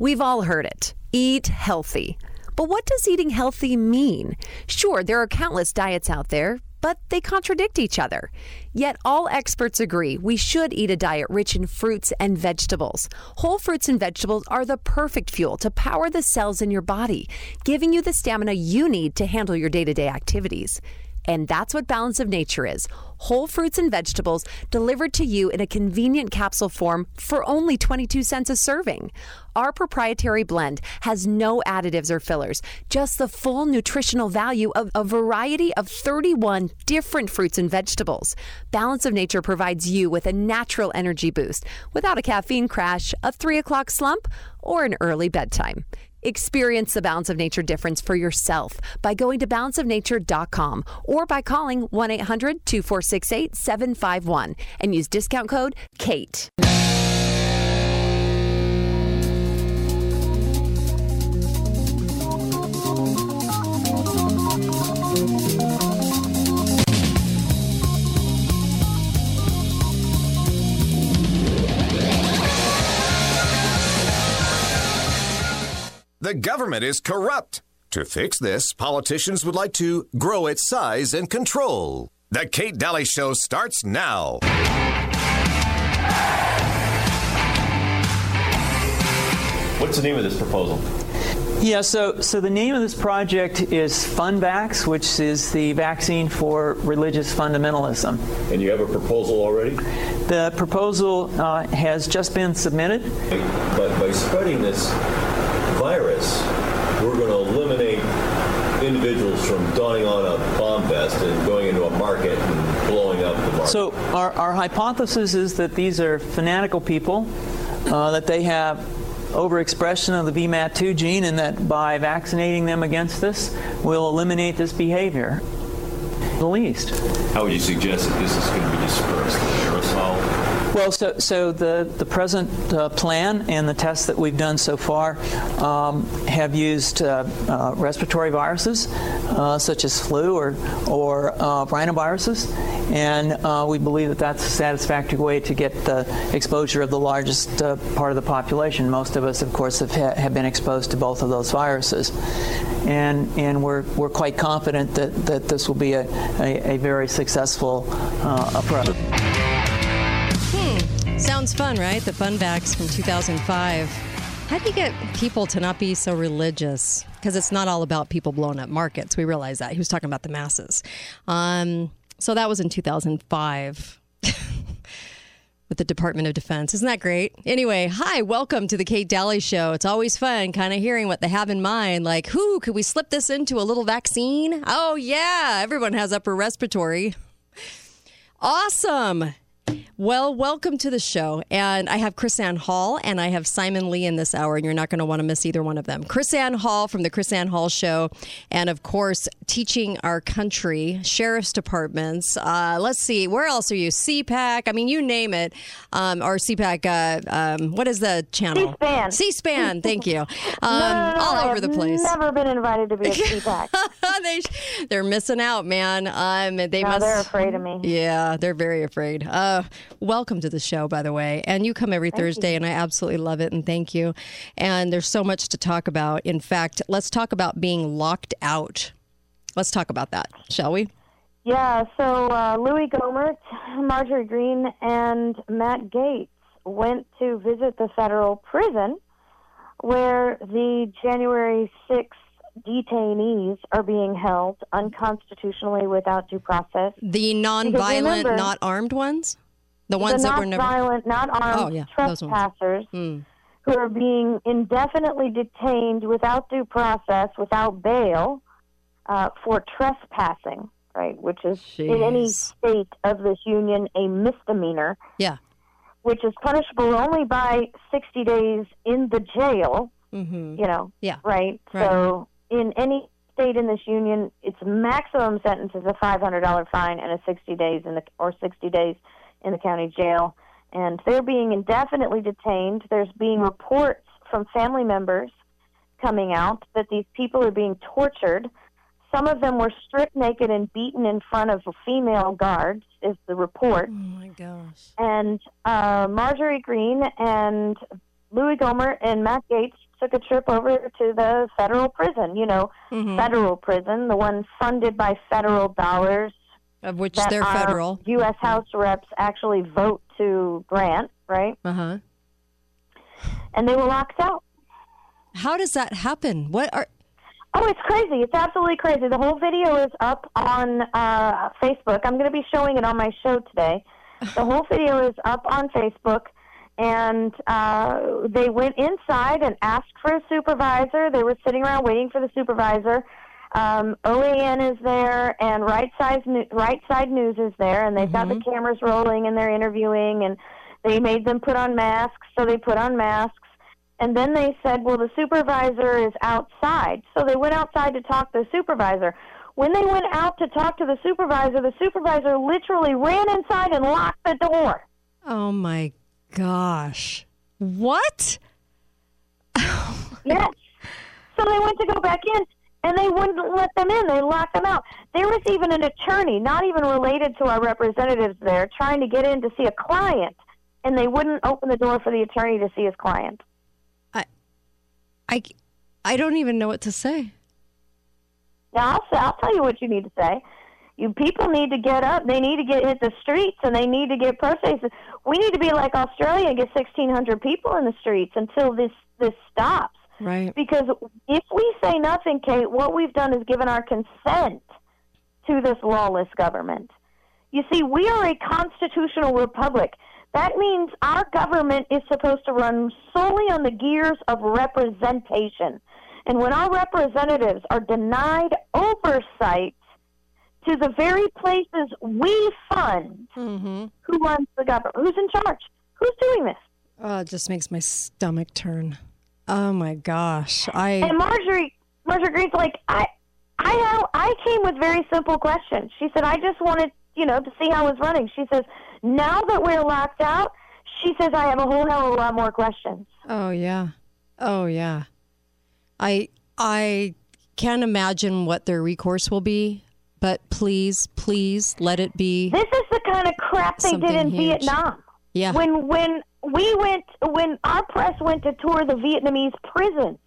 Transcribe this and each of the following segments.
We've all heard it eat healthy. But what does eating healthy mean? Sure, there are countless diets out there, but they contradict each other. Yet all experts agree we should eat a diet rich in fruits and vegetables. Whole fruits and vegetables are the perfect fuel to power the cells in your body, giving you the stamina you need to handle your day to day activities. And that's what Balance of Nature is whole fruits and vegetables delivered to you in a convenient capsule form for only 22 cents a serving. Our proprietary blend has no additives or fillers, just the full nutritional value of a variety of 31 different fruits and vegetables. Balance of Nature provides you with a natural energy boost without a caffeine crash, a 3 o'clock slump, or an early bedtime. Experience the Balance of Nature difference for yourself by going to balanceofnature.com or by calling 1 800 246 8751 and use discount code KATE. The government is corrupt. To fix this, politicians would like to grow its size and control. The Kate Daly Show starts now. What's the name of this proposal? Yeah, so, so the name of this project is FunVax, which is the vaccine for religious fundamentalism. And you have a proposal already? The proposal uh, has just been submitted. But by spreading this virus, we're going to eliminate individuals from donning on a bomb vest and going into a market and blowing up the market. So our, our hypothesis is that these are fanatical people, uh, that they have overexpression of the VMAT2 gene, and that by vaccinating them against this, we'll eliminate this behavior. The least. How would you suggest that this is going to be dispersed? Aerosol? Well, so, so the, the present uh, plan and the tests that we've done so far um, have used uh, uh, respiratory viruses, uh, such as flu or, or uh, rhinoviruses, and uh, we believe that that's a satisfactory way to get the exposure of the largest part of the population. Most of us, of course, have, ha- have been exposed to both of those viruses. And, and we're, we're quite confident that, that this will be a, a, a very successful approach. Sounds fun, right? The FunVax from 2005. How do you get people to not be so religious? Because it's not all about people blowing up markets. We realize that. He was talking about the masses. Um, so that was in 2005 with the Department of Defense. Isn't that great? Anyway, hi, welcome to the Kate Daly Show. It's always fun kind of hearing what they have in mind. Like, who could we slip this into a little vaccine? Oh, yeah, everyone has upper respiratory. Awesome. Well, welcome to the show. And I have KrisAnne Hall and I have Simon Lee in this hour, and you're not going to want to miss either one of them. KrisAnne Hall from the KrisAnne Hall Show, and of course, teaching our country, sheriff's departments. Uh, let's see, where else are you? CPAC, I mean, you name it. Um, or CPAC, uh, um, what is the channel? C-SPAN. C-SPAN, thank you. Um, no, all over the place. Never been invited to be a CPAC. they, they're missing out, man. Um, they no, must. they're afraid of me. Yeah, they're very afraid. Uh, welcome to the show, by the way. And you come every Thursday, and I absolutely love it. And thank you. And there's so much to talk about. In fact, let's talk about being locked out. Let's talk about that, shall we? Yeah, so uh, Louis Gohmert, Marjorie Greene, and Matt Gates went to visit the federal prison where the January 6th detainees are being held unconstitutionally without due process. The nonviolent, remember- not armed ones? The ones the that were never. violent, not armed Oh, yeah, trespassers Mm. who are being indefinitely detained without due process, without bail, uh, for trespassing, right? Which is in any state of this union a misdemeanor, Yeah. which is punishable only by 60 days in the jail. hmm You know, Yeah. right? Right. So in any state in this union, its maximum sentence is a $500 fine and a 60 days in the or 60 days in the county jail. And they're being indefinitely detained. There's being reports from family members coming out that these people are being tortured. Some of them were stripped naked and beaten in front of female guards, is the report Oh my gosh. and uh, Marjorie Green and Louis Gomer and Matt Gates took a trip over to the federal prison. You know, federal prison, the one funded by federal dollars Of which that they're federal. U.S. House reps actually vote to grant, right? Uh huh. And they were locked out. How does that happen? What are Oh, it's crazy. It's absolutely crazy. The whole video is up on uh, Facebook. I'm going to be showing it on my show today. The whole video is up on Facebook. And uh, they went inside and asked for a supervisor. They were sitting around waiting for the supervisor. Um, OAN is there, and Right Side, right Side News is there, and they've got the cameras rolling, and they're interviewing, and they made them put on masks, so they put on masks. And then they said, well, the supervisor is outside. So they went outside to talk to the supervisor. When they went out to talk to the supervisor, the supervisor literally ran inside and locked the door. Oh my gosh. What? Yes. So they went to go back in, and they wouldn't let them in. They locked them out. There was even an attorney, not even related to our representatives there, trying to get in to see a client, and they wouldn't open the door for the attorney to see his client. I I I don't even know what to say. Now I'll say, I'll tell you what you need to say. You people need to get up. They need to get hit the streets, and they need to get protests. We need to be like Australia and get sixteen hundred people in the streets until this this stops. Right. Because if we say nothing, Kate, what we've done is given our consent to this lawless government. You see, we are a constitutional republic. That means our government is supposed to run solely on the gears of representation. And when our representatives are denied oversight to the very places we fund, Mm-hmm. who runs the government? Who's in charge? Who's doing this? Oh, it just makes my stomach turn. Oh my gosh. I And Marjorie, Marjorie Green's like, I, I, know I came with very simple questions. She said, I just wanted, you know, to see how it was running. She says, now that we're locked out, she says, I have a whole hell of a lot more questions. Oh yeah. Oh yeah. I I can't imagine what their recourse will be, but please, please let it be This is the kind of crap they did in huge. Vietnam. Yeah. When when we went when our press went to tour the Vietnamese prisons,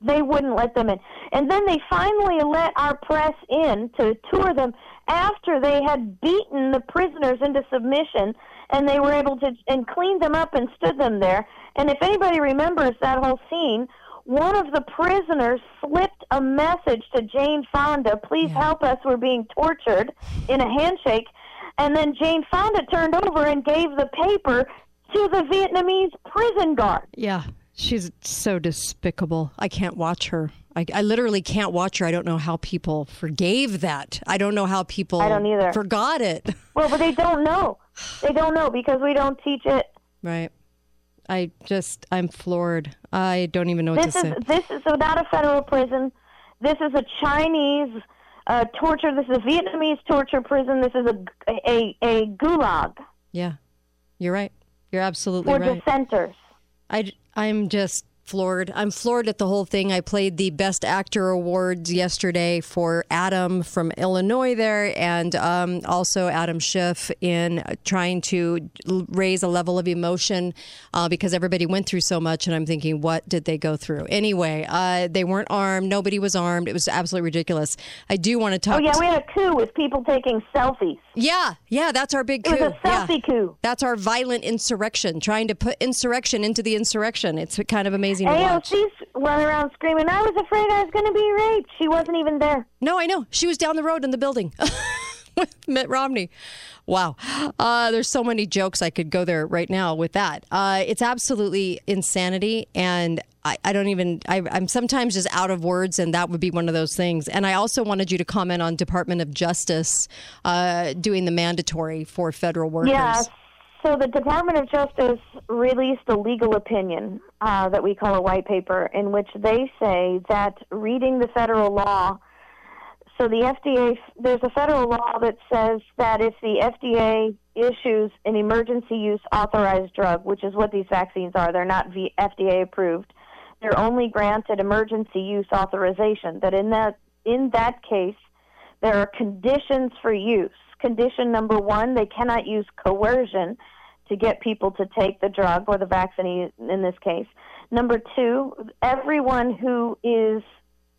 they wouldn't let them in. And then they finally let our press in to tour them after they had beaten the prisoners into submission and they were able to and cleaned them up and stood them there. And if anybody remembers that whole scene, one of the prisoners slipped a message to Jane Fonda, please help us, we're being tortured, in a handshake. And then Jane Fonda turned over and gave the paper to the Vietnamese prison guard. Yeah, she's so despicable. I can't watch her. I, I literally can't watch her. I don't know how people forgave that. I don't know how people I don't either. forgot it. Well, but they don't know. They don't know because we don't teach it. Right. I just, I'm floored. I don't even know what This to is say. this is so not a federal prison. This is a Chinese uh, torture. This is a Vietnamese torture prison. This is a a, a gulag Yeah, you're right. You're absolutely for right. dissenters. I, I'm just floored. I'm floored at the whole thing. I played the Best Actor Awards yesterday for Adam from Illinois there, and um, also Adam Schiff in trying to raise a level of emotion uh, because everybody went through so much. And I'm thinking, what did they go through? Anyway, uh, they weren't armed. Nobody was armed. It was absolutely ridiculous. I do want to talk. Oh yeah, we had a coup with people taking selfies. Yeah, yeah, that's our big coup. It was a Yeah. selfie coup. That's our violent insurrection, trying to put insurrection into the insurrection. It's kind of amazing. AOC's running around screaming, "I was afraid I was going to be raped." She wasn't even there. No, I know. She was down the road in the building with Mitt Romney. Wow. Uh, there's so many jokes I could go there right now with that. Uh, it's absolutely insanity. And I, I don't even, I, I'm sometimes just out of words, and that would be one of those things. And I also wanted you to comment on Department of Justice uh, doing the mandatory for federal workers. Yeah. So the Department of Justice released a legal opinion uh, that we call a white paper, in which they say that reading the federal law. So the FDA, there's a federal law that says that if the FDA issues an emergency use authorized drug, which is what these vaccines are, they're not FDA approved. They're only granted emergency use authorization. That in that in that case, there are conditions for use. Condition number one, they cannot use coercion to get people to take the drug or the vaccine in this case. Number two, everyone who is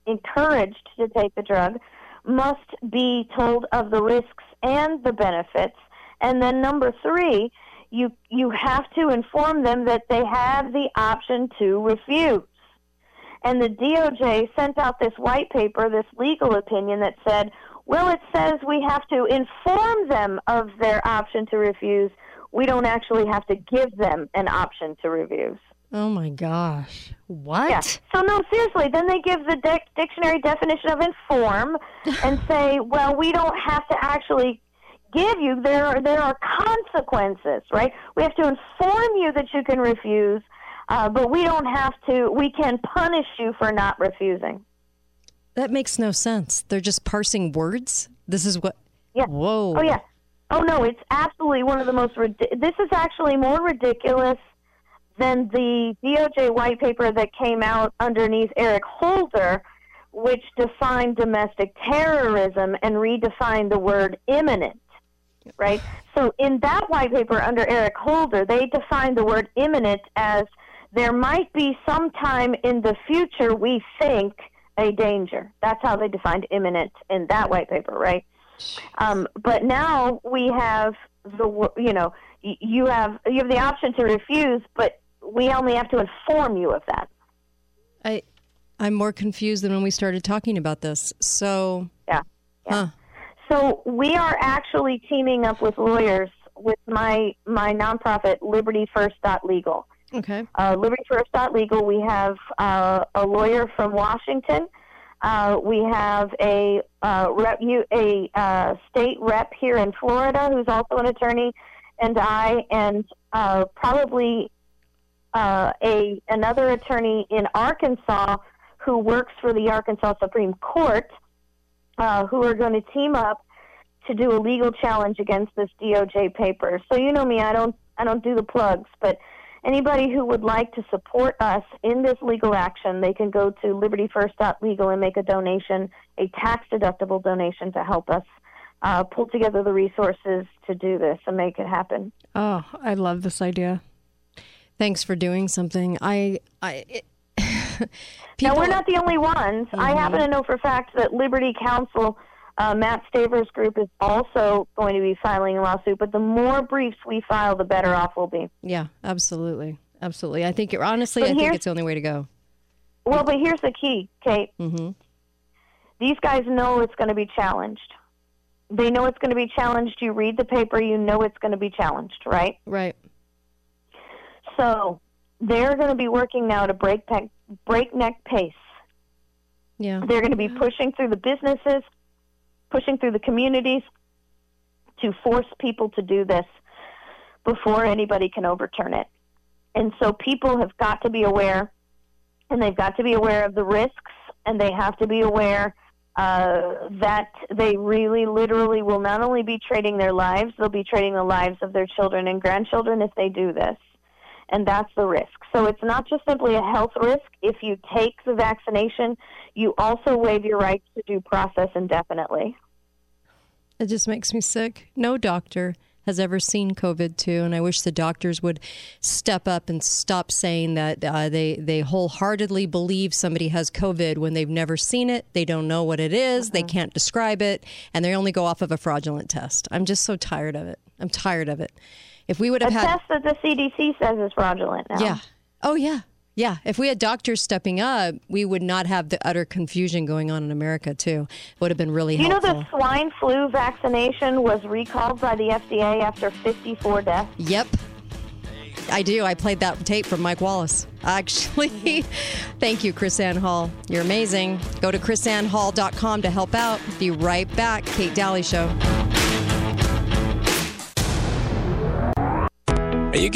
encouraged to take the drug must be told of the risks and the benefits. And then number three, you you have to inform them that they have the option to refuse. And the DOJ sent out this white paper, this legal opinion that said, well, it says we have to inform them of their option to refuse. We don't actually have to give them an option to refuse. Oh my gosh. What? Yeah. So no, seriously. Then they give the dic- dictionary definition of inform and say, well, we don't have to actually give you. There are there are consequences, right? We have to inform you that you can refuse, uh, but we don't have to. We can punish you for not refusing. That makes no sense. They're just parsing words. This is what. Yeah. Whoa. Oh yeah. Oh no, it's absolutely one of the most. This is actually more ridiculous than the DOJ white paper that came out underneath Eric Holder, which defined domestic terrorism and redefined the word imminent. Right? So, in that white paper under Eric Holder, they defined the word imminent as there might be some time in the future we think a danger. That's how they defined imminent in that white paper, right? Um, but now we have the you know you have you have the option to refuse, but we only have to inform you of that. I I'm more confused than when we started talking about this. So yeah, yeah. Huh. So we are actually teaming up with lawyers with my my nonprofit Liberty First Legal. Okay. Uh, Liberty First Legal. We have uh, a lawyer from Washington. Uh, we have a uh, rep, a uh, state rep here in Florida who's also an attorney, and I, and uh, probably uh, a another attorney in Arkansas who works for the Arkansas Supreme Court, uh, who are going to team up to do a legal challenge against this DOJ paper. So you know me, I don't I don't do the plugs, but anybody who would like to support us in this legal action, they can go to libertyfirst.legal and make a donation, a tax deductible donation to help us uh, pull together the resources to do this and make it happen. Oh, I love this idea. Thanks for doing something. I I. It, now we're not the only ones. Mm-hmm. I happen to know for a fact that Liberty Counsel, uh, Matt Staver's group, is also going to be filing a lawsuit. But the more briefs we file, the better off we'll be. Yeah, absolutely, absolutely. I think honestly, but I think it's the only way to go. Well, but here's the key, Kate. Mm-hmm. These guys know it's going to be challenged. They know it's going to be challenged. You read the paper, you know it's going to be challenged, right? Right. So they're going to be working now to break breakneck, breakneck pace. Yeah. They're going to be pushing through the businesses, pushing through the communities to force people to do this before anybody can overturn it. And so people have got to be aware, and they've got to be aware of the risks, and they have to be aware uh, that they really, literally will not only be trading their lives, they'll be trading the lives of their children and grandchildren if they do this and that's the risk. So it's not just simply a health risk. If you take the vaccination, you also waive your rights to due process indefinitely. It just makes me sick. No doctor has ever seen COVID too, and I wish the doctors would step up and stop saying that uh, they they wholeheartedly believe somebody has COVID when they've never seen it, they don't know what it is, they can't describe it, and they only go off of a fraudulent test. I'm just so tired of it. I'm tired of it. If we would have a had test that the CDC says is fraudulent now. Yeah. Oh yeah. Yeah, if we had doctors stepping up, we would not have the utter confusion going on in America too. It would have been really Do you helpful. know the swine flu vaccination was recalled by the FDA after 54 deaths? Yep. I do. I played that tape from Mike Wallace. Actually, mm-hmm. thank you, KrisAnne Hall. You're amazing. Go to krisannehall.com to help out. Be right back. Kate Daly Show. Are you?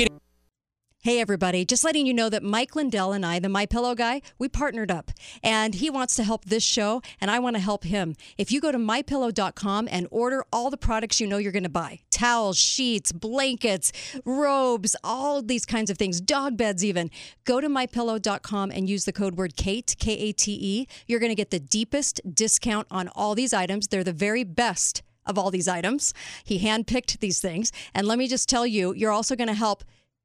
Hey everybody, just letting you know that Mike Lindell and I, the My Pillow guy, we partnered up and he wants to help this show and I want to help him. If you go to mypillow.com and order all the products you know you're going to buy, towels, sheets, blankets, robes, all these kinds of things, dog beds even, go to mypillow.com and use the code word Kate, K A T E. You're going to get the deepest discount on all these items. They're the very best of all these items. He handpicked these things. And let me just tell you, you're also going to help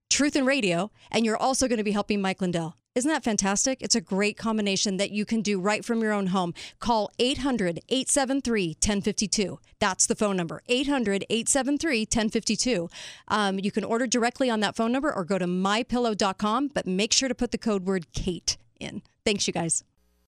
Truth and Radio, and you're also going to be helping Mike Lindell. Isn't that fantastic? It's a great combination that you can do right from your own home. Call 800 873 1052. That's the phone number 800 873 1052. Um, you can order directly on that phone number or go to mypillow.com, but make sure to put the code word Kate in. Thanks, you guys.